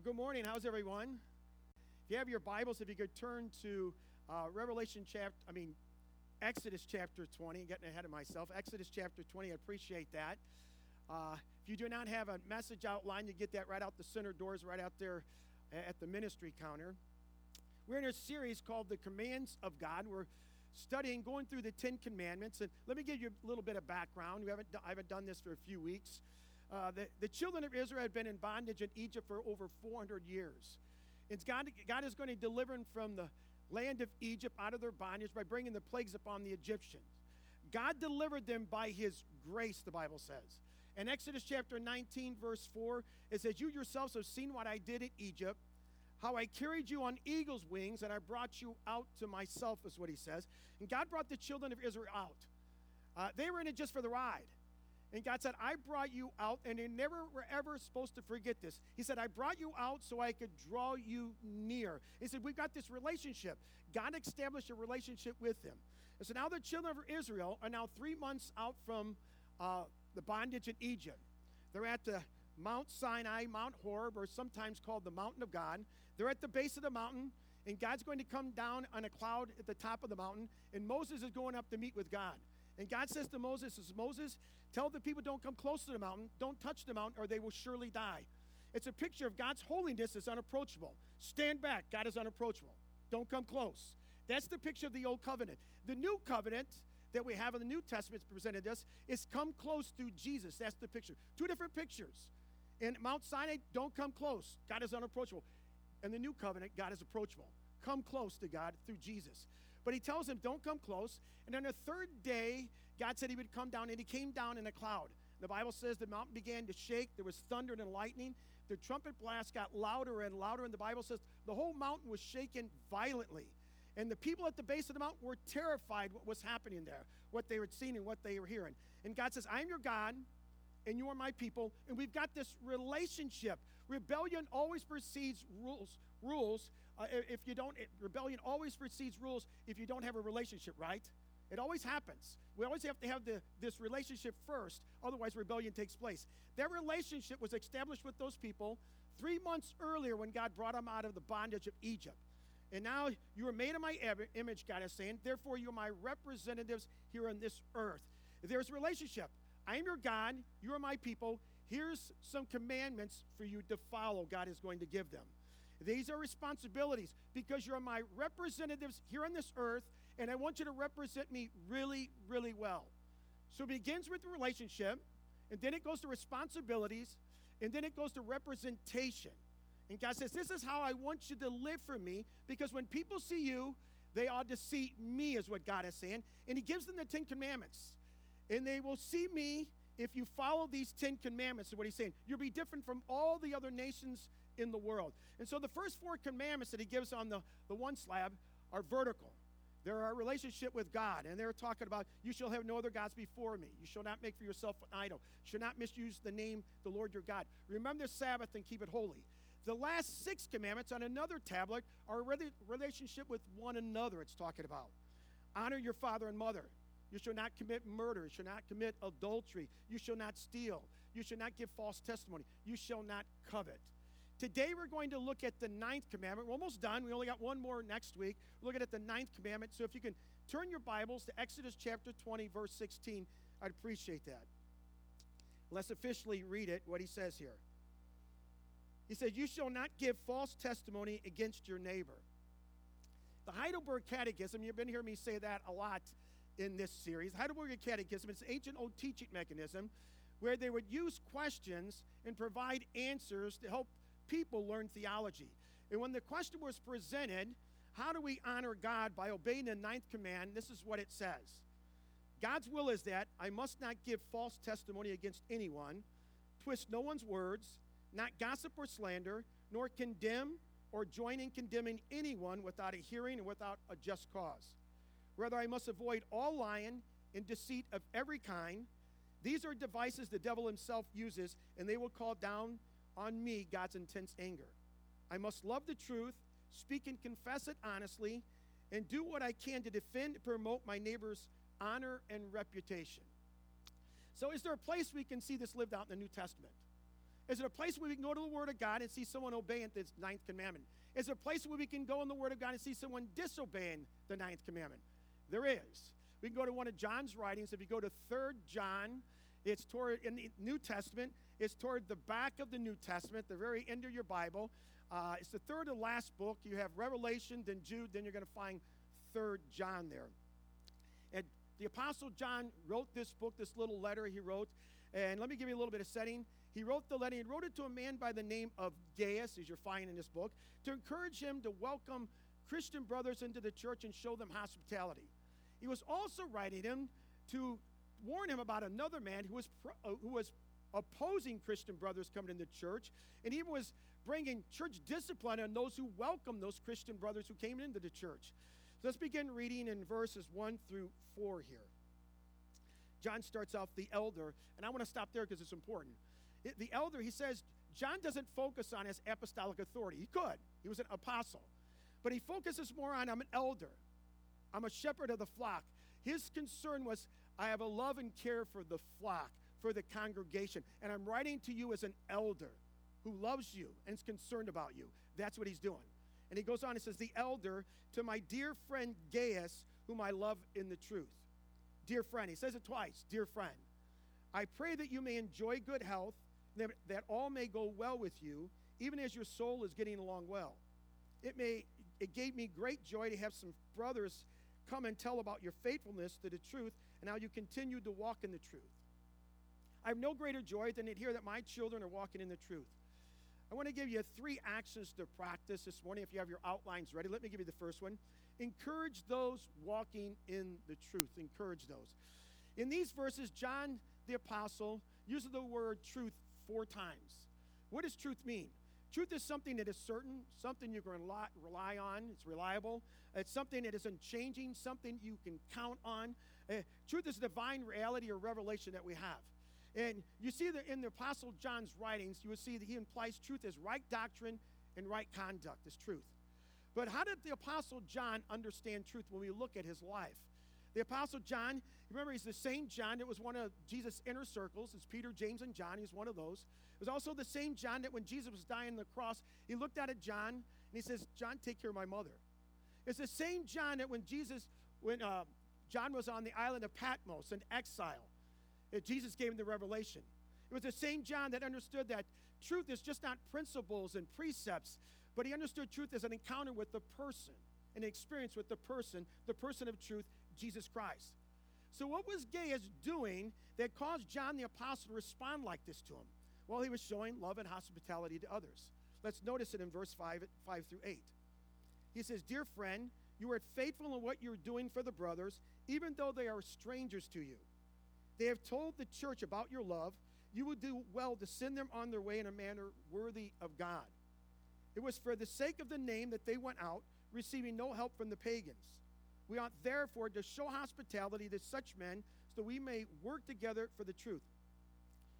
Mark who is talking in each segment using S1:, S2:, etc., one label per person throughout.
S1: Well, good morning. How's everyone? If you have your Bibles, if you could turn to uh, Revelation chapter, I mean, Exodus chapter 20, getting ahead of myself. Exodus chapter 20, I appreciate that. Uh, if you do not have a message outline, you get that right out the center doors, right out there at the ministry counter. We're in a series called The Commands of God. We're studying, going through the Ten Commandments. And let me give you a little bit of background. We haven't, I haven't done this for a few weeks. Uh, the, the children of Israel had been in bondage in Egypt for over 400 years. And God, God is going to deliver them from the land of Egypt out of their bondage by bringing the plagues upon the Egyptians. God delivered them by his grace, the Bible says. In Exodus chapter 19, verse 4, it says, You yourselves have seen what I did in Egypt, how I carried you on eagle's wings, and I brought you out to myself, is what he says. And God brought the children of Israel out. Uh, they were in it just for the ride. And God said, I brought you out, and they never were ever supposed to forget this. He said, I brought you out so I could draw you near. He said, We've got this relationship. God established a relationship with them. And so now the children of Israel are now three months out from uh, the bondage in Egypt. They're at the Mount Sinai, Mount Horeb, or sometimes called the Mountain of God. They're at the base of the mountain, and God's going to come down on a cloud at the top of the mountain, and Moses is going up to meet with God. And God says to Moses, says, Moses, tell the people don't come close to the mountain, don't touch the mountain, or they will surely die. It's a picture of God's holiness is unapproachable. Stand back, God is unapproachable. Don't come close. That's the picture of the old covenant. The new covenant that we have in the New Testament presented to us is come close through Jesus. That's the picture. Two different pictures. In Mount Sinai, don't come close. God is unapproachable. In the new covenant, God is approachable. Come close to God through Jesus. But he tells him, Don't come close. And on the third day, God said he would come down, and he came down in a cloud. The Bible says the mountain began to shake. There was thunder and lightning. The trumpet blast got louder and louder, and the Bible says the whole mountain was shaken violently. And the people at the base of the mountain were terrified what was happening there, what they had seen and what they were hearing. And God says, I am your God, and you are my people, and we've got this relationship. Rebellion always precedes rules. Rules. Uh, if you don't, it, rebellion always precedes rules if you don't have a relationship, right? It always happens. We always have to have the, this relationship first, otherwise, rebellion takes place. That relationship was established with those people three months earlier when God brought them out of the bondage of Egypt. And now you are made in my image, God is saying. Therefore, you're my representatives here on this earth. There's a relationship. I am your God. You are my people. Here's some commandments for you to follow, God is going to give them. These are responsibilities because you're my representatives here on this earth, and I want you to represent me really, really well. So it begins with the relationship, and then it goes to responsibilities, and then it goes to representation. And God says, This is how I want you to live for me, because when people see you, they ought to see me, is what God is saying. And He gives them the Ten Commandments. And they will see me if you follow these Ten Commandments, is what He's saying. You'll be different from all the other nations in the world. And so the first four commandments that He gives on the, the one slab are vertical. They're our relationship with God, and they're talking about you shall have no other gods before me. You shall not make for yourself an idol. You shall not misuse the name the Lord your God. Remember the Sabbath and keep it holy. The last six commandments on another tablet are relationship with one another, it's talking about. Honor your father and mother. You shall not commit murder. You shall not commit adultery. You shall not steal. You shall not give false testimony. You shall not covet. Today we're going to look at the ninth commandment. We're almost done. We only got one more next week. We're looking at the ninth commandment. So if you can turn your Bibles to Exodus chapter 20, verse 16, I'd appreciate that. Let's officially read it, what he says here. He said, You shall not give false testimony against your neighbor. The Heidelberg Catechism, you've been hearing me say that a lot in this series. Heidelberg Catechism is an ancient old teaching mechanism where they would use questions and provide answers to help people learn theology. And when the question was presented, how do we honor God by obeying the ninth command? This is what it says God's will is that I must not give false testimony against anyone, twist no one's words, not gossip or slander, nor condemn or join in condemning anyone without a hearing and without a just cause. Rather, I must avoid all lying and deceit of every kind. These are devices the devil himself uses, and they will call down on me God's intense anger. I must love the truth, speak and confess it honestly, and do what I can to defend and promote my neighbor's honor and reputation. So, is there a place we can see this lived out in the New Testament? Is it a place where we can go to the Word of God and see someone obeying the ninth commandment? Is there a place where we can go in the Word of God and see someone disobeying the ninth commandment? There is. We can go to one of John's writings. If you go to 3rd John, it's toward in the New Testament, it's toward the back of the New Testament, the very end of your Bible. Uh, it's the third to last book. You have Revelation, then Jude, then you're going to find 3rd John there. And the Apostle John wrote this book, this little letter he wrote. And let me give you a little bit of setting. He wrote the letter, he wrote it to a man by the name of Gaius, as you're finding in this book, to encourage him to welcome Christian brothers into the church and show them hospitality. He was also writing him to warn him about another man who was, uh, who was opposing Christian brothers coming into the church, and he was bringing church discipline on those who welcomed those Christian brothers who came into the church. So let's begin reading in verses 1 through 4 here. John starts off the elder, and I want to stop there because it's important. It, the elder, he says, John doesn't focus on his apostolic authority. He could, he was an apostle. But he focuses more on, I'm an elder, I'm a shepherd of the flock. His concern was, I have a love and care for the flock, for the congregation, and I'm writing to you as an elder who loves you and is concerned about you. That's what he's doing. And he goes on and says, The elder to my dear friend Gaius, whom I love in the truth. Dear friend, he says it twice, dear friend. I pray that you may enjoy good health that, that all may go well with you, even as your soul is getting along well. It may it gave me great joy to have some brothers come and tell about your faithfulness to the truth and how you continued to walk in the truth. I have no greater joy than to hear that my children are walking in the truth. I want to give you three actions to practice this morning. If you have your outlines ready, let me give you the first one. Encourage those walking in the truth. Encourage those. In these verses, John the Apostle uses the word truth four times. What does truth mean? Truth is something that is certain, something you can rely, on, it's reliable. It's something that is unchanging, something you can count on. Uh, truth is divine reality or revelation that we have. And you see that in the Apostle John's writings, you will see that he implies truth as right doctrine and right conduct as truth. But how did the Apostle John understand truth when we look at his life? The Apostle John, remember, he's the same John that was one of Jesus' inner circles. It's Peter, James, and John. He's one of those. It was also the same John that when Jesus was dying on the cross, he looked out at John and he says, John, take care of my mother. It's the same John that when Jesus, when uh, John was on the island of Patmos in exile, that Jesus gave him the revelation. It was the same John that understood that truth is just not principles and precepts, but he understood truth as an encounter with the person, an experience with the person, the person of truth, Jesus Christ. So, what was Gaius doing that caused John the Apostle to respond like this to him? Well, he was showing love and hospitality to others. Let's notice it in verse 5, 5 through 8. He says, Dear friend, you are faithful in what you're doing for the brothers, even though they are strangers to you. They have told the church about your love. You would do well to send them on their way in a manner worthy of God. It was for the sake of the name that they went out, receiving no help from the pagans. We ought therefore to show hospitality to such men so we may work together for the truth.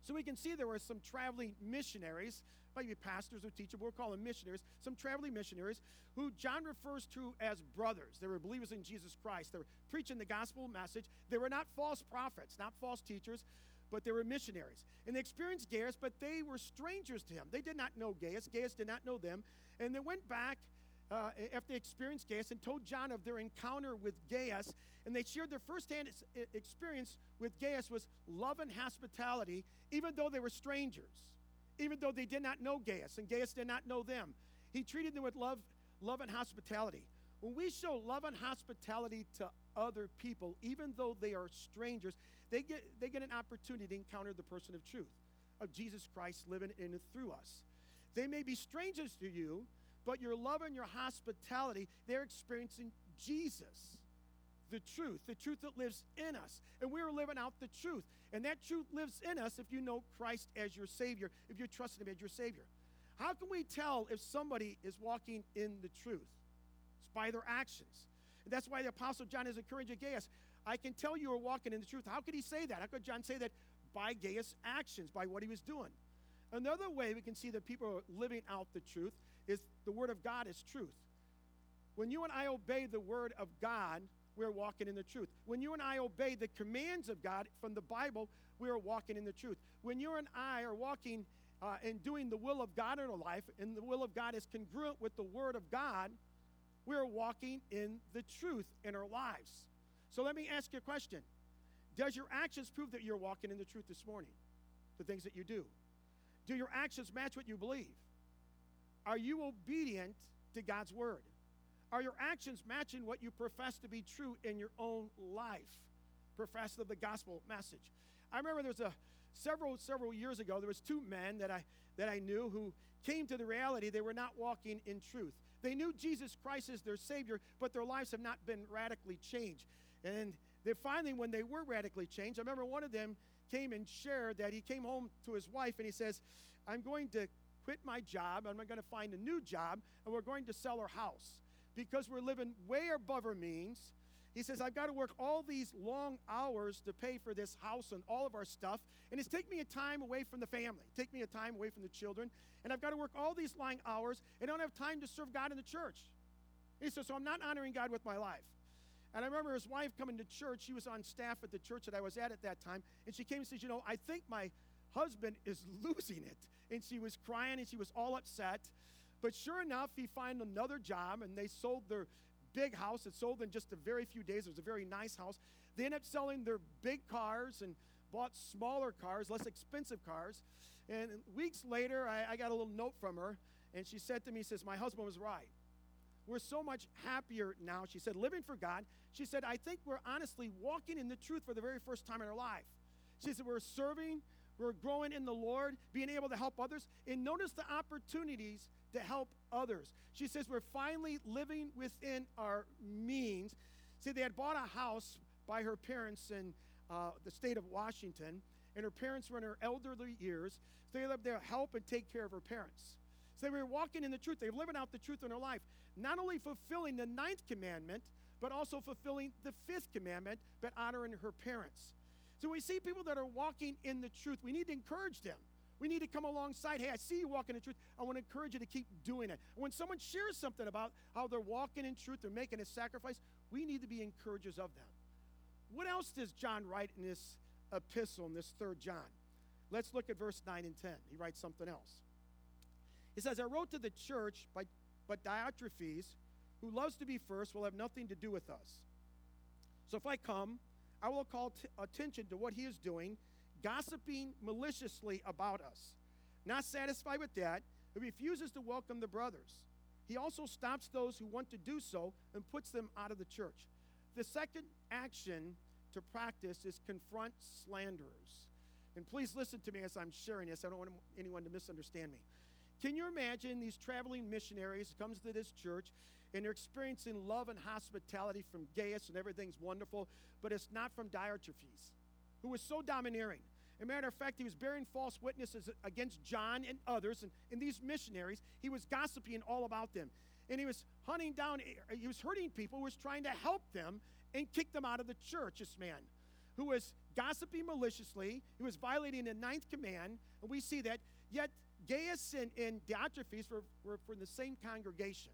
S1: So we can see there were some traveling missionaries, maybe pastors or teachers, we'll call them missionaries, some traveling missionaries who John refers to as brothers. They were believers in Jesus Christ. They were preaching the gospel message. They were not false prophets, not false teachers, but they were missionaries. And they experienced Gaius, but they were strangers to him. They did not know Gaius. Gaius did not know them. And they went back uh, after they experienced Gaius and told John of their encounter with Gaius. And they shared their firsthand experience with Gaius was love and hospitality, even though they were strangers, even though they did not know Gaius and Gaius did not know them. He treated them with love, love and hospitality. When we show love and hospitality to other people, even though they are strangers, they get, they get an opportunity to encounter the person of truth, of Jesus Christ living in and through us. They may be strangers to you, but your love and your hospitality, they're experiencing Jesus, the truth, the truth that lives in us. And we're living out the truth. And that truth lives in us if you know Christ as your Savior, if you're trusting Him as your Savior. How can we tell if somebody is walking in the truth? It's by their actions. And that's why the Apostle John is encouraging Gaius. I can tell you are walking in the truth. How could he say that? How could John say that? By Gaius' actions, by what he was doing. Another way we can see that people are living out the truth is the Word of God is truth. When you and I obey the Word of God, we're walking in the truth. When you and I obey the commands of God from the Bible, we are walking in the truth. When you and I are walking uh, and doing the will of God in our life, and the will of God is congruent with the Word of God, we're walking in the truth in our lives. So let me ask you a question Does your actions prove that you're walking in the truth this morning? The things that you do. Do your actions match what you believe? Are you obedient to God's Word? Are your actions matching what you profess to be true in your own life? Profess of the gospel message. I remember there was a several several years ago there was two men that I that I knew who came to the reality they were not walking in truth. They knew Jesus Christ as their savior, but their lives have not been radically changed. And they finally when they were radically changed, I remember one of them came and shared that he came home to his wife and he says, "I'm going to quit my job. I'm going to find a new job and we're going to sell our house." because we're living way above our means. He says, I've got to work all these long hours to pay for this house and all of our stuff. And it's take me a time away from the family, take me a time away from the children. And I've got to work all these long hours and don't have time to serve God in the church. He says, So I'm not honoring God with my life. And I remember his wife coming to church. She was on staff at the church that I was at at that time. And she came and says, You know, I think my husband is losing it. And she was crying and she was all upset. But sure enough, he found another job and they sold their big house. It sold in just a very few days. It was a very nice house. They ended up selling their big cars and bought smaller cars, less expensive cars. And weeks later, I, I got a little note from her, and she said to me, says, My husband was right. We're so much happier now. She said, living for God. She said, I think we're honestly walking in the truth for the very first time in our life. She said, We're serving, we're growing in the Lord, being able to help others. And notice the opportunities to help others. She says, We're finally living within our means. See, they had bought a house by her parents in uh, the state of Washington, and her parents were in her elderly years. So they lived there to help and take care of her parents. So they were walking in the truth. They were living out the truth in their life, not only fulfilling the ninth commandment, but also fulfilling the fifth commandment, but honoring her parents. So we see people that are walking in the truth. We need to encourage them. We need to come alongside. Hey, I see you walking in truth. I want to encourage you to keep doing it. When someone shares something about how they're walking in truth, they're making a sacrifice, we need to be encouragers of them. What else does John write in this epistle, in this third John? Let's look at verse 9 and 10. He writes something else. He says, I wrote to the church, but, but Diotrephes, who loves to be first, will have nothing to do with us. So if I come, I will call t- attention to what he is doing gossiping maliciously about us. Not satisfied with that, he refuses to welcome the brothers. He also stops those who want to do so and puts them out of the church. The second action to practice is confront slanderers. And please listen to me as I'm sharing this. I don't want anyone to misunderstand me. Can you imagine these traveling missionaries comes to this church and they're experiencing love and hospitality from Gaius and everything's wonderful, but it's not from Diotrephes, who was so domineering. As a matter of fact, he was bearing false witnesses against John and others, and, and these missionaries. He was gossiping all about them. And he was hunting down, he was hurting people, he was trying to help them and kick them out of the church, this man who was gossiping maliciously. He was violating the ninth command, and we see that. Yet Gaius and, and Diotrephes were, were from the same congregation.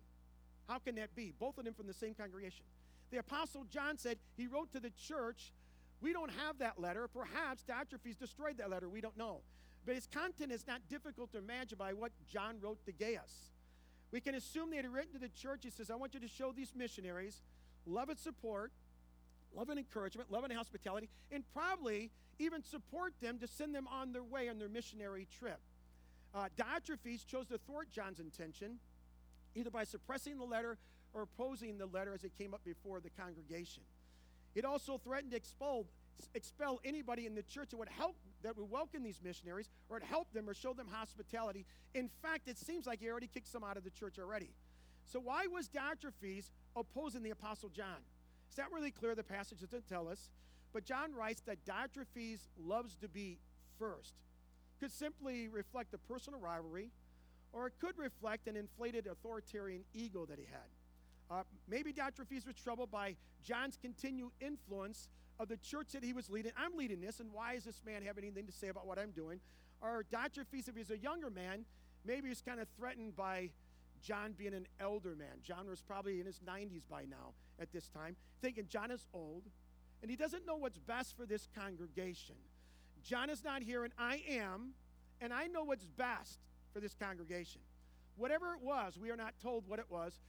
S1: How can that be? Both of them from the same congregation. The Apostle John said he wrote to the church we don't have that letter. Perhaps Diotrephes destroyed that letter. We don't know. But its content is not difficult to imagine by what John wrote to Gaius. We can assume they had written to the church. He says, I want you to show these missionaries love and support, love and encouragement, love and hospitality, and probably even support them to send them on their way on their missionary trip. Uh, Diotrephes chose to thwart John's intention, either by suppressing the letter or opposing the letter as it came up before the congregation. It also threatened to expel, expel anybody in the church that would help, that would welcome these missionaries or help them or show them hospitality. In fact, it seems like he already kicked some out of the church already. So why was Diotrephes opposing the Apostle John? It's not really clear. The passage doesn't tell us. But John writes that Diotrephes loves to be first. Could simply reflect a personal rivalry, or it could reflect an inflated authoritarian ego that he had. Uh, maybe Diotrephes was troubled by John's continued influence of the church that he was leading. I'm leading this, and why is this man having anything to say about what I'm doing? Or Diotrephes, if he's a younger man, maybe he's kind of threatened by John being an elder man. John was probably in his 90s by now at this time, thinking John is old, and he doesn't know what's best for this congregation. John is not here, and I am, and I know what's best for this congregation. Whatever it was, we are not told what it was.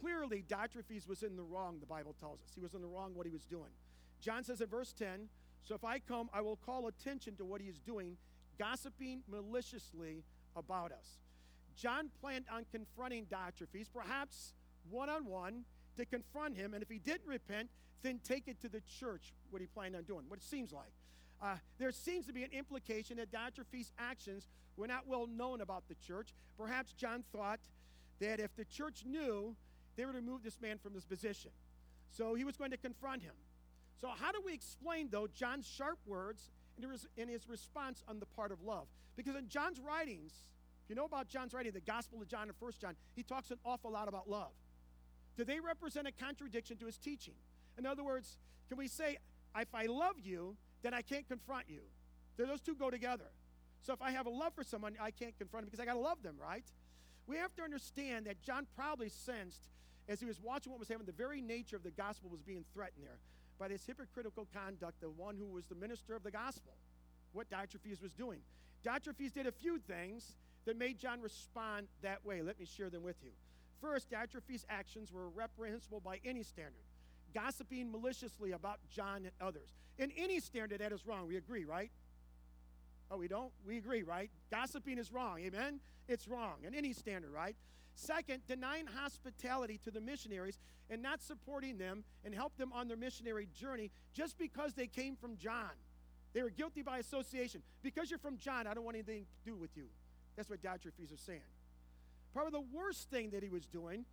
S1: Clearly, Diotrephes was in the wrong, the Bible tells us. He was in the wrong what he was doing. John says in verse 10 So if I come, I will call attention to what he is doing, gossiping maliciously about us. John planned on confronting Diotrephes, perhaps one on one, to confront him. And if he didn't repent, then take it to the church, what he planned on doing, what it seems like. Uh, there seems to be an implication that Dr. Diotrephes' actions were not well known about the church. Perhaps John thought that if the church knew, they would remove this man from this position. So he was going to confront him. So, how do we explain, though, John's sharp words in his response on the part of love? Because in John's writings, if you know about John's writing, the Gospel of John and First John, he talks an awful lot about love. Do they represent a contradiction to his teaching? In other words, can we say, if I love you, then I can't confront you? Those two go together? So if I have a love for someone, I can't confront them because I got to love them, right? We have to understand that John probably sensed as he was watching what was happening, the very nature of the gospel was being threatened there by this hypocritical conduct of one who was the minister of the gospel, what Diotrephes was doing. Diotrephes did a few things that made John respond that way. Let me share them with you. First, Diotrephes' actions were reprehensible by any standard, gossiping maliciously about John and others. In any standard, that is wrong. We agree, right? Oh, we don't? We agree, right? Gossiping is wrong. Amen? It's wrong in any standard, right? Second, denying hospitality to the missionaries and not supporting them and help them on their missionary journey just because they came from John. They were guilty by association. Because you're from John, I don't want anything to do with you. That's what Diotrephes is saying. Probably the worst thing that he was doing,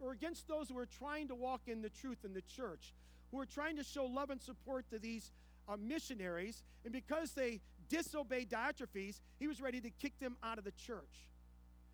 S1: were against those who were trying to walk in the truth in the church, who were trying to show love and support to these uh, missionaries. And because they disobeyed Diotrephes, he was ready to kick them out of the church.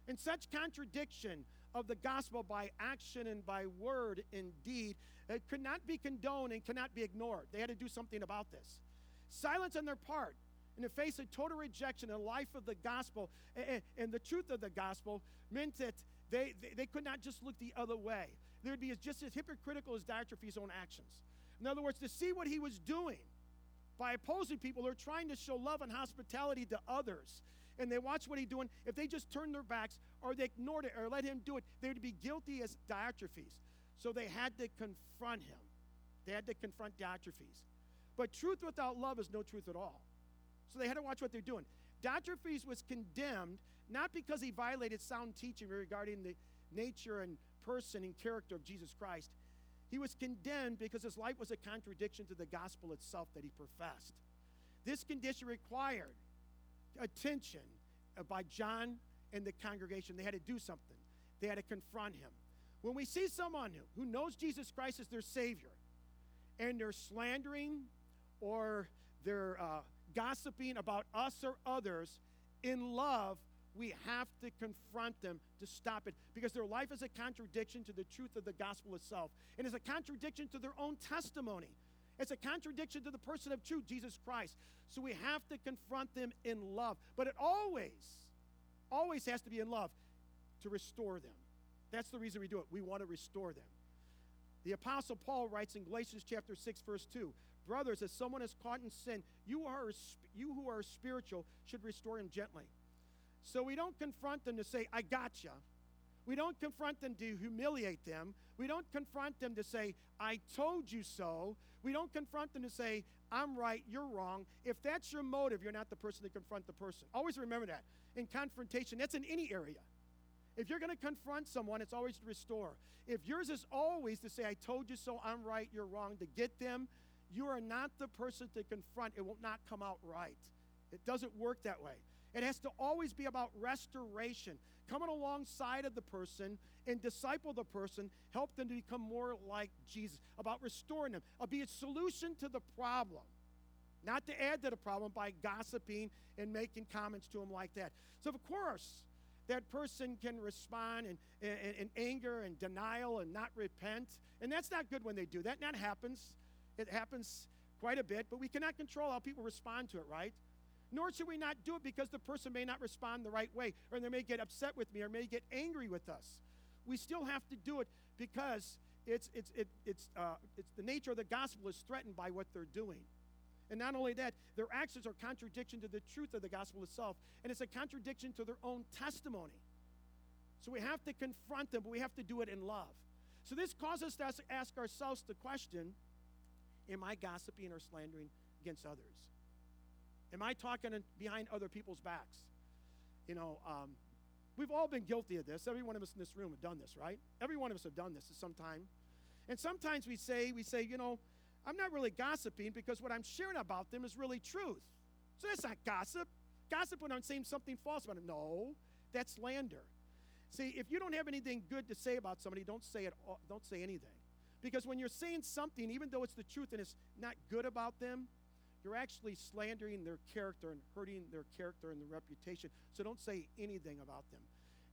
S1: And such contradiction of the gospel by action and by word and deed it could not be condoned and cannot be ignored. They had to do something about this. Silence on their part in the face of total rejection the life of the gospel and, and the truth of the gospel meant that they, they, they, could not just look the other way. They would be just as hypocritical as Diotrephes' own actions. In other words, to see what he was doing by opposing people who are trying to show love and hospitality to others and they watch what he's doing, if they just turned their backs or they ignored it or let him do it, they would be guilty as Diotrephes. So they had to confront him. They had to confront Diotrephes. But truth without love is no truth at all. So they had to watch what they're doing. Diotrephes was condemned not because he violated sound teaching regarding the nature and person and character of Jesus Christ. He was condemned because his life was a contradiction to the gospel itself that he professed. This condition required attention uh, by John and the congregation. They had to do something, they had to confront him. When we see someone who knows Jesus Christ as their Savior and they're slandering or they're uh, gossiping about us or others, in love, we have to confront them to stop it because their life is a contradiction to the truth of the gospel itself and is a contradiction to their own testimony. It's a contradiction to the person of truth, Jesus Christ. So we have to confront them in love. But it always, always has to be in love to restore them. That's the reason we do it. We want to restore them. The Apostle Paul writes in Galatians chapter 6, verse 2 Brothers, as someone is caught in sin, you, are, you who are spiritual should restore him gently. So we don't confront them to say, I gotcha. We don't confront them to humiliate them. We don't confront them to say, I told you so. We don't confront them to say, I'm right, you're wrong. If that's your motive, you're not the person to confront the person. Always remember that. In confrontation, that's in any area. If you're going to confront someone, it's always to restore. If yours is always to say, I told you so, I'm right, you're wrong, to get them, you are not the person to confront. It will not come out right. It doesn't work that way. It has to always be about restoration coming alongside of the person and disciple the person, help them to become more like Jesus, about restoring them, uh, be a solution to the problem, not to add to the problem by gossiping and making comments to them like that. So, of course, that person can respond in, in, in anger and denial and not repent. And that's not good when they do that. And that happens. It happens quite a bit, but we cannot control how people respond to it, right? Nor should we not do it because the person may not respond the right way, or they may get upset with me, or may get angry with us. We still have to do it because it's, it's, it, it's, uh, it's the nature of the gospel is threatened by what they're doing. And not only that, their actions are contradiction to the truth of the gospel itself, and it's a contradiction to their own testimony. So we have to confront them, but we have to do it in love. So this causes us to ask ourselves the question Am I gossiping or slandering against others? Am I talking behind other people's backs? You know, um, we've all been guilty of this. Every one of us in this room have done this, right? Every one of us have done this at some time. And sometimes we say, we say, you know, I'm not really gossiping because what I'm sharing about them is really truth. So that's not gossip. Gossip when I'm saying something false about them. No, that's slander. See, if you don't have anything good to say about somebody, don't say it. Don't say anything, because when you're saying something, even though it's the truth and it's not good about them, you're actually slandering their character and hurting their character and their reputation. So don't say anything about them.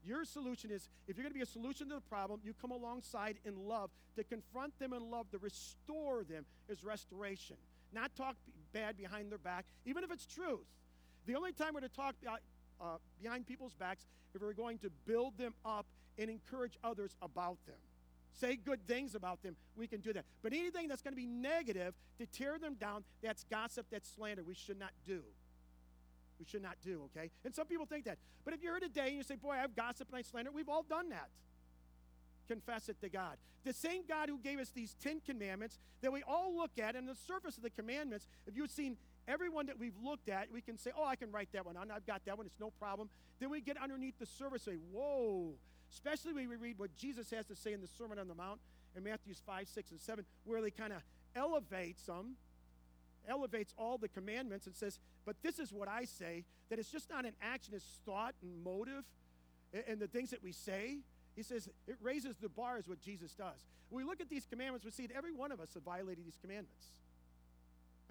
S1: Your solution is if you're going to be a solution to the problem, you come alongside in love to confront them in love, to restore them is restoration. Not talk bad behind their back, even if it's truth. The only time we're to talk uh, behind people's backs if we're going to build them up and encourage others about them. Say good things about them, we can do that. But anything that's going to be negative to tear them down, that's gossip, that's slander, we should not do we should not do, okay? And some people think that. But if you're here today and you say, Boy, I've gossip and I slander, we've all done that. Confess it to God. The same God who gave us these Ten Commandments that we all look at, and the surface of the commandments, if you've seen everyone that we've looked at, we can say, Oh, I can write that one on. I've got that one. It's no problem. Then we get underneath the surface and say, Whoa. Especially when we read what Jesus has to say in the Sermon on the Mount in Matthews 5, 6, and 7, where he kind of elevates them elevates all the commandments and says, but this is what I say, that it's just not an action, it's thought and motive and the things that we say. He says it raises the bar, is what Jesus does. When we look at these commandments, we see that every one of us have violated these commandments.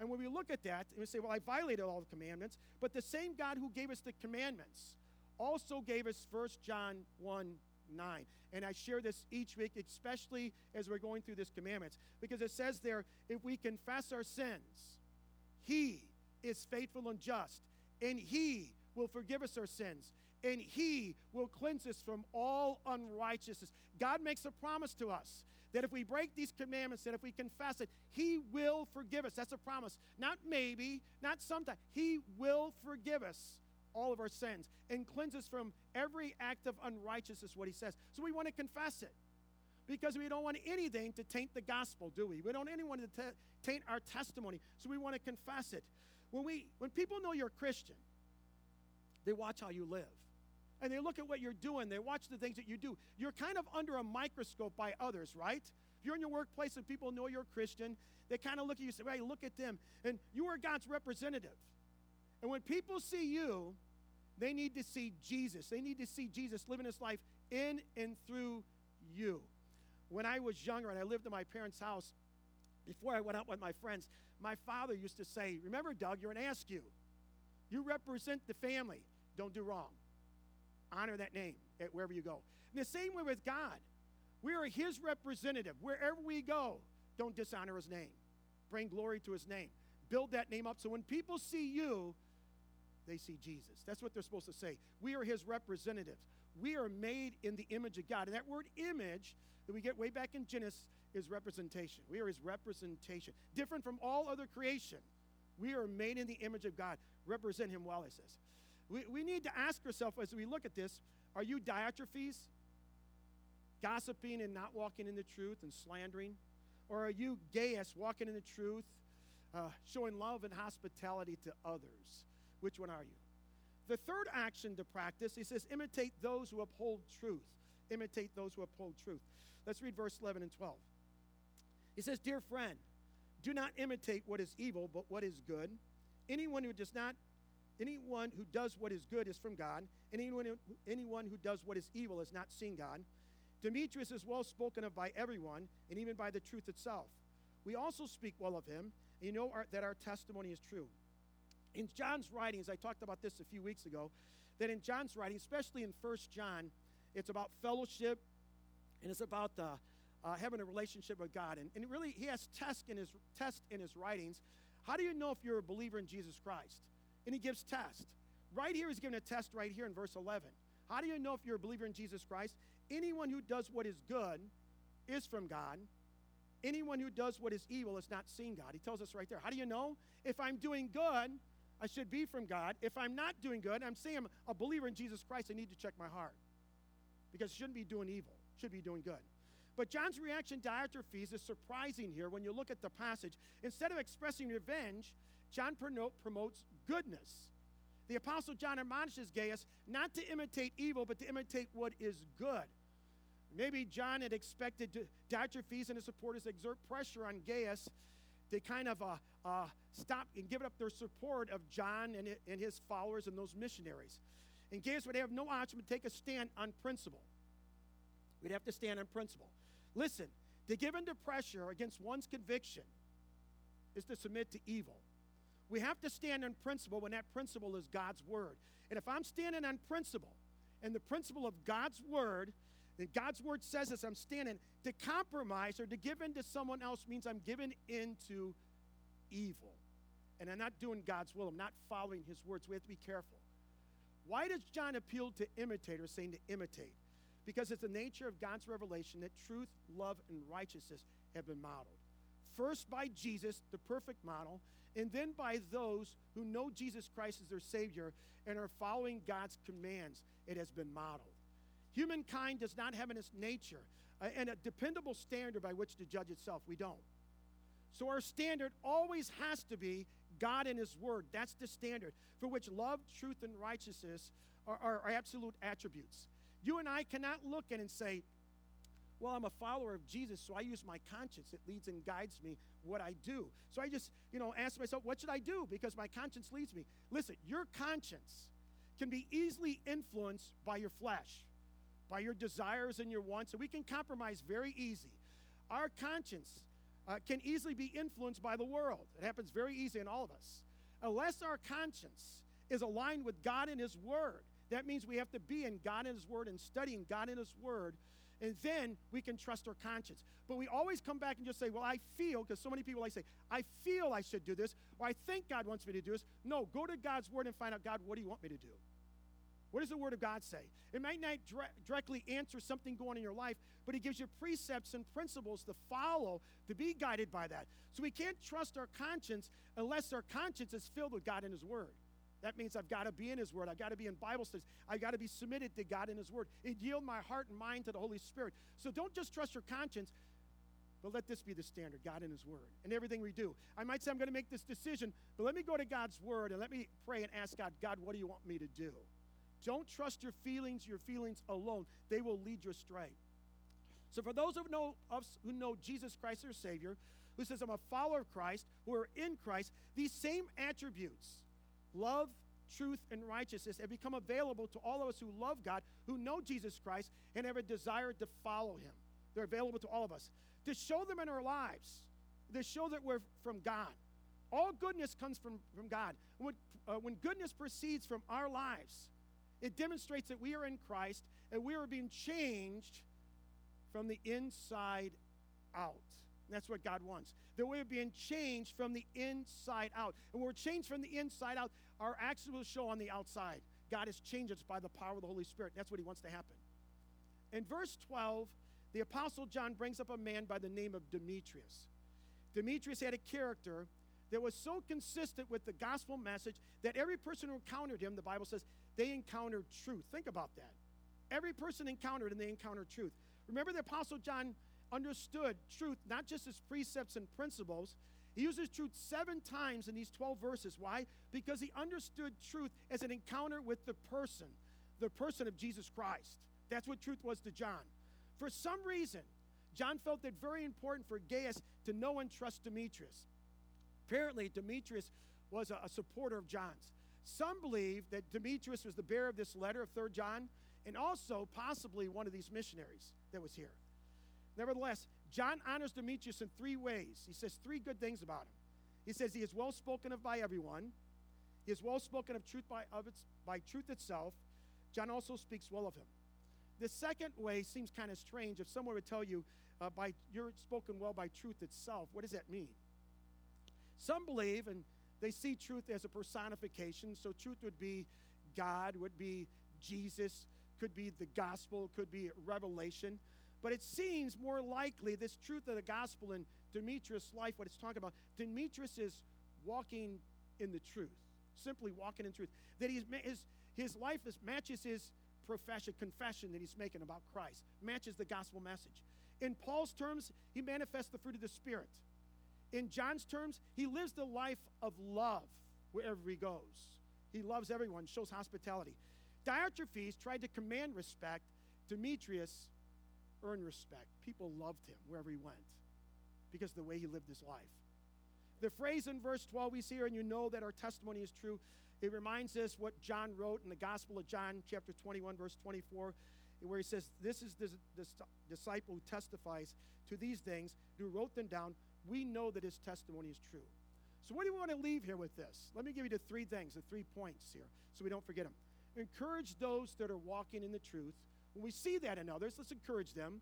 S1: And when we look at that, and we say, well, I violated all the commandments, but the same God who gave us the commandments also gave us 1 John 1 9. And I share this each week, especially as we're going through this commandments, because it says there, if we confess our sins, he is faithful and just, and He will forgive us our sins, and He will cleanse us from all unrighteousness. God makes a promise to us that if we break these commandments, that if we confess it, He will forgive us. That's a promise. Not maybe, not sometime. He will forgive us all of our sins and cleanse us from every act of unrighteousness, what He says. So we want to confess it because we don't want anything to taint the gospel, do we? We don't want anyone to t- taint our testimony, so we want to confess it. When, we, when people know you're a Christian, they watch how you live. And they look at what you're doing, they watch the things that you do. You're kind of under a microscope by others, right? If you're in your workplace and people know you're a Christian, they kind of look at you and say, hey, look at them. And you are God's representative. And when people see you, they need to see Jesus. They need to see Jesus living his life in and through you. When I was younger and I lived in my parents' house, before I went out with my friends, my father used to say, Remember, Doug, you're an Askew. You represent the family. Don't do wrong. Honor that name wherever you go. And the same way with God. We are his representative. Wherever we go, don't dishonor his name. Bring glory to his name. Build that name up so when people see you, they see Jesus. That's what they're supposed to say. We are his representatives. We are made in the image of God. And that word image that we get way back in Genesis is representation. We are his representation. Different from all other creation. We are made in the image of God. Represent him well, he says. We, we need to ask ourselves as we look at this are you Diotrephes? Gossiping and not walking in the truth and slandering? Or are you Gaius, walking in the truth, uh, showing love and hospitality to others? Which one are you? The third action to practice, he says, imitate those who uphold truth. Imitate those who uphold truth. Let's read verse 11 and 12. He says, Dear friend, do not imitate what is evil, but what is good. Anyone who does not anyone who does what is good is from God, anyone who, anyone who does what is evil has not seen God. Demetrius is well spoken of by everyone, and even by the truth itself. We also speak well of him, and you know our, that our testimony is true. In John's writings, I talked about this a few weeks ago, that in John's writing, especially in First John, it's about fellowship, and it's about uh, uh, having a relationship with God. And, and really, he has test in his test in his writings. How do you know if you're a believer in Jesus Christ? And he gives test. Right here, he's giving a test right here in verse 11. How do you know if you're a believer in Jesus Christ? Anyone who does what is good is from God, anyone who does what is evil has not seen God. He tells us right there. How do you know? If I'm doing good, I should be from God. If I'm not doing good, I'm saying I'm a believer in Jesus Christ, I need to check my heart. Because I shouldn't be doing evil, should be doing good. But John's reaction to Diotrephes is surprising here when you look at the passage. Instead of expressing revenge, John promotes goodness. The Apostle John admonishes Gaius not to imitate evil, but to imitate what is good. Maybe John had expected Diotrephes and his supporters to exert pressure on Gaius to kind of uh, uh, stop and give up their support of John and, and his followers and those missionaries. And Gaius would have no option but take a stand on principle. We'd have to stand on principle. Listen, to give in to pressure against one's conviction is to submit to evil. We have to stand on principle when that principle is God's word. And if I'm standing on principle and the principle of God's word, God's word says this I'm standing. To compromise or to give in to someone else means I'm giving into evil. And I'm not doing God's will. I'm not following his words. We have to be careful. Why does John appeal to imitators, saying to imitate? Because it's the nature of God's revelation that truth, love, and righteousness have been modeled. First by Jesus, the perfect model, and then by those who know Jesus Christ as their Savior and are following God's commands, it has been modeled. Humankind does not have in its nature and a dependable standard by which to judge itself. We don't. So our standard always has to be God and His Word. That's the standard for which love, truth, and righteousness are, are, are absolute attributes. You and I cannot look at and say, well, I'm a follower of Jesus, so I use my conscience. It leads and guides me what I do. So I just, you know, ask myself, what should I do? Because my conscience leads me. Listen, your conscience can be easily influenced by your flesh, by your desires and your wants, and we can compromise very easy. Our conscience uh, can easily be influenced by the world. It happens very easy in all of us. Unless our conscience is aligned with God and His Word, that means we have to be in God and His Word and studying God and His Word and then we can trust our conscience. But we always come back and just say, Well, I feel, because so many people like say, I feel I should do this, or I think God wants me to do this. No, go to God's word and find out, God, what do you want me to do? What does the Word of God say? It might not dire- directly answer something going in your life, but it gives you precepts and principles to follow to be guided by that. So we can't trust our conscience unless our conscience is filled with God and His Word. That means I've got to be in His Word. I've got to be in Bible studies. I've got to be submitted to God and His Word and yield my heart and mind to the Holy Spirit. So don't just trust your conscience, but let this be the standard God and His Word and everything we do. I might say, I'm going to make this decision, but let me go to God's Word and let me pray and ask God, God, what do you want me to do? Don't trust your feelings, your feelings alone. They will lead you astray. So, for those of us who know Jesus Christ, their Savior, who says, I'm a follower of Christ, who are in Christ, these same attributes love, truth, and righteousness have become available to all of us who love God, who know Jesus Christ, and have a desire to follow him. They're available to all of us. To show them in our lives, to show that we're from God. All goodness comes from, from God. When, uh, when goodness proceeds from our lives, it demonstrates that we are in Christ and we are being changed from the inside out. That's what God wants. That we're being changed from the inside out. And when we're changed from the inside out, our actions will show on the outside. God has changed us by the power of the Holy Spirit. That's what He wants to happen. In verse 12, the Apostle John brings up a man by the name of Demetrius. Demetrius had a character that was so consistent with the gospel message that every person who encountered him, the Bible says, they encountered truth. Think about that. Every person encountered and they encountered truth. Remember, the Apostle John understood truth, not just as precepts and principles. He uses truth seven times in these 12 verses. Why? Because he understood truth as an encounter with the person, the person of Jesus Christ. That's what truth was to John. For some reason, John felt it very important for Gaius to know and trust Demetrius. Apparently, Demetrius was a, a supporter of John's. Some believe that Demetrius was the bearer of this letter of 3 John and also possibly one of these missionaries that was here. Nevertheless, John honors Demetrius in three ways. He says three good things about him. He says he is well spoken of by everyone. He is well spoken of truth by, of its, by truth itself. John also speaks well of him. The second way seems kind of strange. If someone would tell you, uh, by you're spoken well by truth itself, what does that mean? Some believe, and they see truth as a personification. So truth would be God, would be Jesus, could be the gospel, could be revelation. But it seems more likely this truth of the gospel in Demetrius' life, what it's talking about, Demetrius is walking in the truth, simply walking in truth. That he's, his, his life is, matches his profession, confession that he's making about Christ, matches the gospel message. In Paul's terms, he manifests the fruit of the Spirit. In John's terms, he lives the life of love wherever he goes. He loves everyone, shows hospitality. Diotrephes tried to command respect. Demetrius earned respect. People loved him wherever he went because of the way he lived his life. The phrase in verse 12 we see here, and you know that our testimony is true, it reminds us what John wrote in the Gospel of John, chapter 21, verse 24, where he says, This is the, the disciple who testifies to these things, who wrote them down. We know that his testimony is true. So, what do we want to leave here with this? Let me give you the three things, the three points here, so we don't forget them. Encourage those that are walking in the truth. When we see that in others, let's encourage them.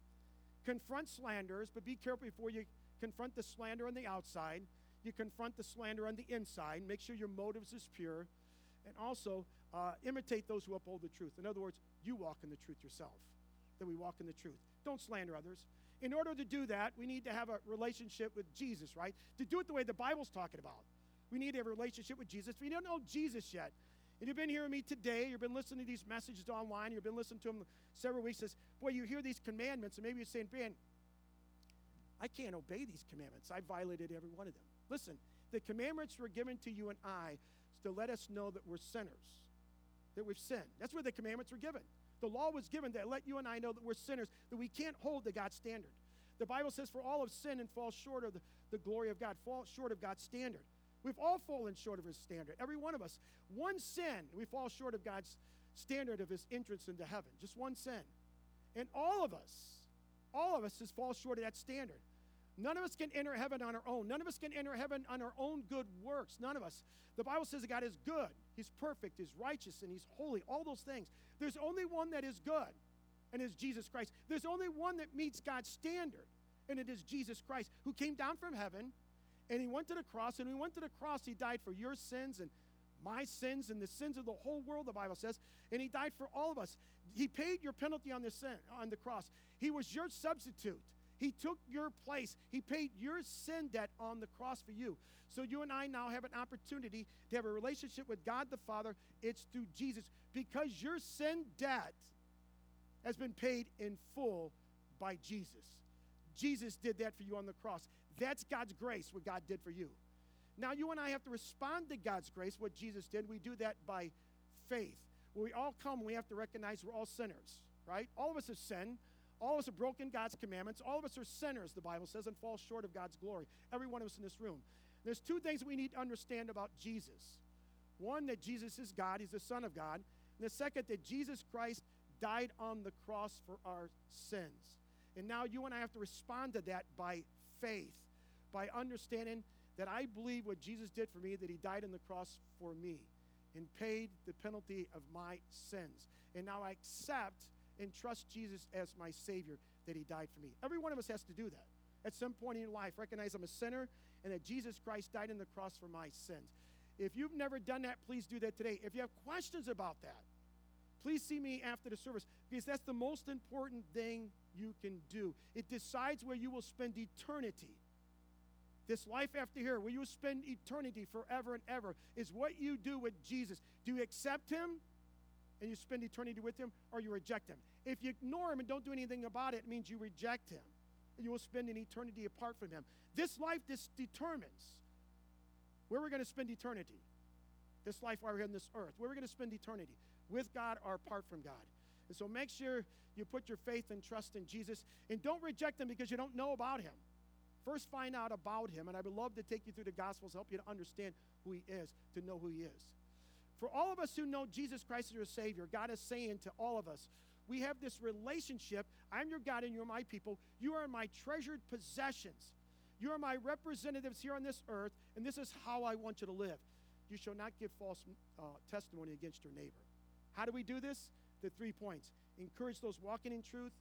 S1: Confront slanders, but be careful before you confront the slander on the outside. You confront the slander on the inside. Make sure your motives is pure. And also, uh, imitate those who uphold the truth. In other words, you walk in the truth yourself. That we walk in the truth. Don't slander others. In order to do that, we need to have a relationship with Jesus, right? To do it the way the Bible's talking about. We need to have a relationship with Jesus. You don't know Jesus yet, and you've been hearing me today, you've been listening to these messages online, you've been listening to them several weeks, says, boy, you hear these commandments, and maybe you're saying, man, I can't obey these commandments. I violated every one of them. Listen, the commandments were given to you and I to let us know that we're sinners, that we've sinned. That's where the commandments were given. The law was given to let you and I know that we're sinners, that we can't hold to God's standard. The Bible says, For all have sinned and fall short of the, the glory of God, fall short of God's standard. We've all fallen short of his standard. Every one of us. One sin, we fall short of God's standard of his entrance into heaven. Just one sin. And all of us, all of us has fall short of that standard. None of us can enter heaven on our own. None of us can enter heaven on our own good works. None of us. The Bible says that God is good, He's perfect, He's righteous, and He's holy. All those things. There's only one that is good, and is Jesus Christ. There's only one that meets God's standard, and it is Jesus Christ, who came down from heaven, and He went to the cross, and He went to the cross, He died for your sins and my sins and the sins of the whole world, the Bible says, and He died for all of us. He paid your penalty on the sin on the cross. He was your substitute. He took your place. He paid your sin debt on the cross for you. So you and I now have an opportunity to have a relationship with God the Father. It's through Jesus because your sin debt has been paid in full by Jesus. Jesus did that for you on the cross. That's God's grace, what God did for you. Now, you and I have to respond to God's grace, what Jesus did. We do that by faith. When we all come, we have to recognize we're all sinners, right? All of us have sinned. All of us have broken God's commandments. All of us are sinners, the Bible says, and fall short of God's glory. Every one of us in this room. There's two things we need to understand about Jesus. One, that Jesus is God, He's the Son of God. And the second, that Jesus Christ died on the cross for our sins. And now you and I have to respond to that by faith, by understanding that I believe what Jesus did for me, that He died on the cross for me and paid the penalty of my sins. And now I accept and trust Jesus as my Savior, that He died for me. Every one of us has to do that. At some point in your life, recognize I'm a sinner and that Jesus Christ died on the cross for my sins. If you've never done that, please do that today. If you have questions about that, please see me after the service because that's the most important thing you can do. It decides where you will spend eternity. This life after here, where you will spend eternity forever and ever, is what you do with Jesus. Do you accept Him and you spend eternity with Him, or you reject Him? If you ignore him and don't do anything about it, it means you reject him. You will spend an eternity apart from him. This life this determines where we're going to spend eternity. This life while we're here on this earth. Where we're going to spend eternity. With God or apart from God. And so make sure you put your faith and trust in Jesus. And don't reject him because you don't know about him. First, find out about him. And I would love to take you through the Gospels, help you to understand who he is, to know who he is. For all of us who know Jesus Christ as your Savior, God is saying to all of us, we have this relationship. I'm your God and you're my people. You are my treasured possessions. You are my representatives here on this earth, and this is how I want you to live. You shall not give false uh, testimony against your neighbor. How do we do this? The three points encourage those walking in truth,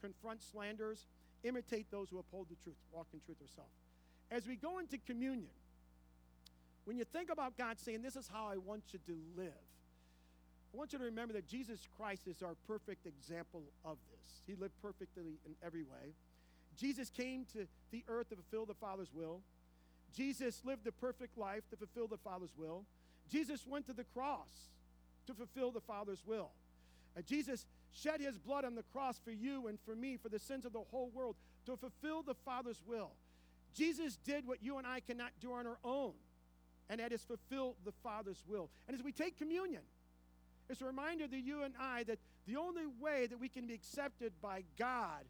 S1: confront slanders, imitate those who uphold the truth, walk in truth yourself. As we go into communion, when you think about God saying, This is how I want you to live, I want you to remember that Jesus Christ is our perfect example of this. He lived perfectly in every way. Jesus came to the earth to fulfill the Father's will. Jesus lived the perfect life to fulfill the Father's will. Jesus went to the cross to fulfill the Father's will. Uh, Jesus shed his blood on the cross for you and for me, for the sins of the whole world, to fulfill the Father's will. Jesus did what you and I cannot do on our own, and that is fulfill the Father's will. And as we take communion, it's a reminder to you and I that the only way that we can be accepted by God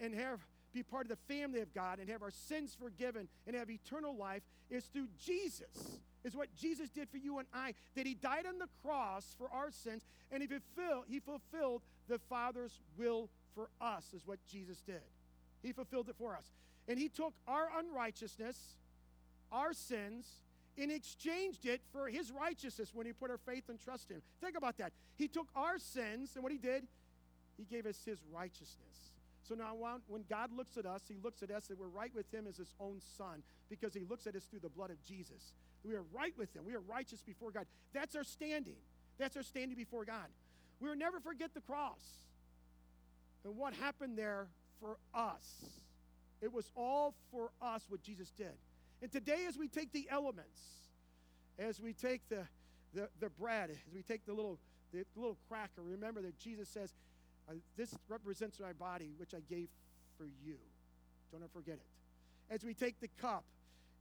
S1: and have be part of the family of God and have our sins forgiven and have eternal life is through Jesus. Is what Jesus did for you and I, that he died on the cross for our sins, and he fulfilled, he fulfilled the Father's will for us, is what Jesus did. He fulfilled it for us. And he took our unrighteousness, our sins, and exchanged it for his righteousness when he put our faith and trust in him. Think about that. He took our sins, and what he did, he gave us his righteousness. So now, when God looks at us, He looks at us that we're right with Him as His own Son because He looks at us through the blood of Jesus. We are right with Him. We are righteous before God. That's our standing. That's our standing before God. We will never forget the cross and what happened there for us. It was all for us what Jesus did. And today, as we take the elements, as we take the, the, the bread, as we take the little, the little cracker, remember that Jesus says, uh, this represents my body, which I gave for you. Don't ever forget it. As we take the cup,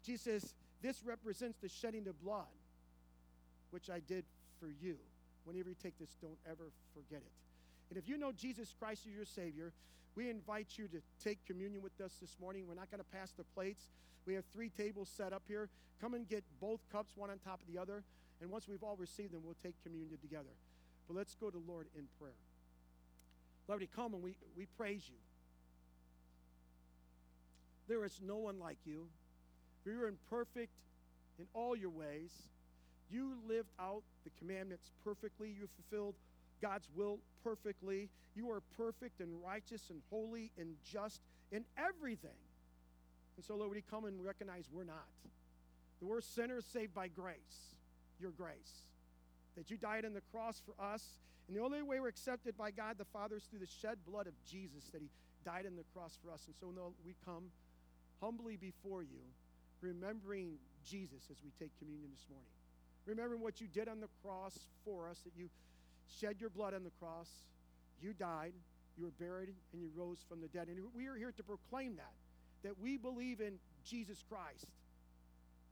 S1: Jesus says, This represents the shedding of blood, which I did for you. Whenever you take this, don't ever forget it. And if you know Jesus Christ as your Savior, we invite you to take communion with us this morning. We're not going to pass the plates. We have three tables set up here. Come and get both cups, one on top of the other. And once we've all received them, we'll take communion together. But let's go to the Lord in prayer. Lord, we come and we, we praise you. There is no one like you. For You are imperfect in all your ways. You lived out the commandments perfectly. You fulfilled God's will perfectly. You are perfect and righteous and holy and just in everything. And so, Lord, we come and recognize we're not. The we're sinners saved by grace, your grace. That you died on the cross for us and the only way we're accepted by God the Father is through the shed blood of Jesus that He died on the cross for us. And so Lord, we come humbly before you, remembering Jesus as we take communion this morning. Remembering what you did on the cross for us, that you shed your blood on the cross, you died, you were buried, and you rose from the dead. And we are here to proclaim that, that we believe in Jesus Christ,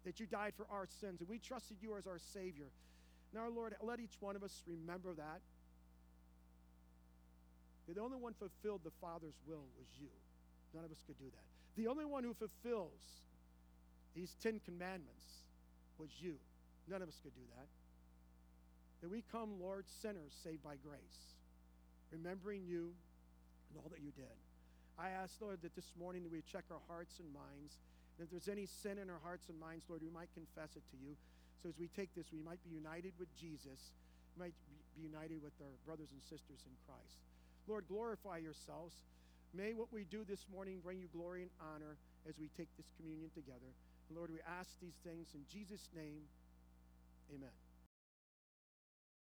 S1: that you died for our sins, and we trusted you as our Savior. Now, Lord, let each one of us remember that. The only one fulfilled the Father's will was you. None of us could do that. The only one who fulfills these Ten Commandments was you. None of us could do that. That we come, Lord, sinners saved by grace, remembering you and all that you did. I ask, Lord, that this morning we check our hearts and minds. And if there's any sin in our hearts and minds, Lord, we might confess it to you. So as we take this, we might be united with Jesus, we might be united with our brothers and sisters in Christ. Lord, glorify yourselves. May what we do this morning bring you glory and honor as we take this communion together. And Lord, we ask these things in Jesus' name. Amen.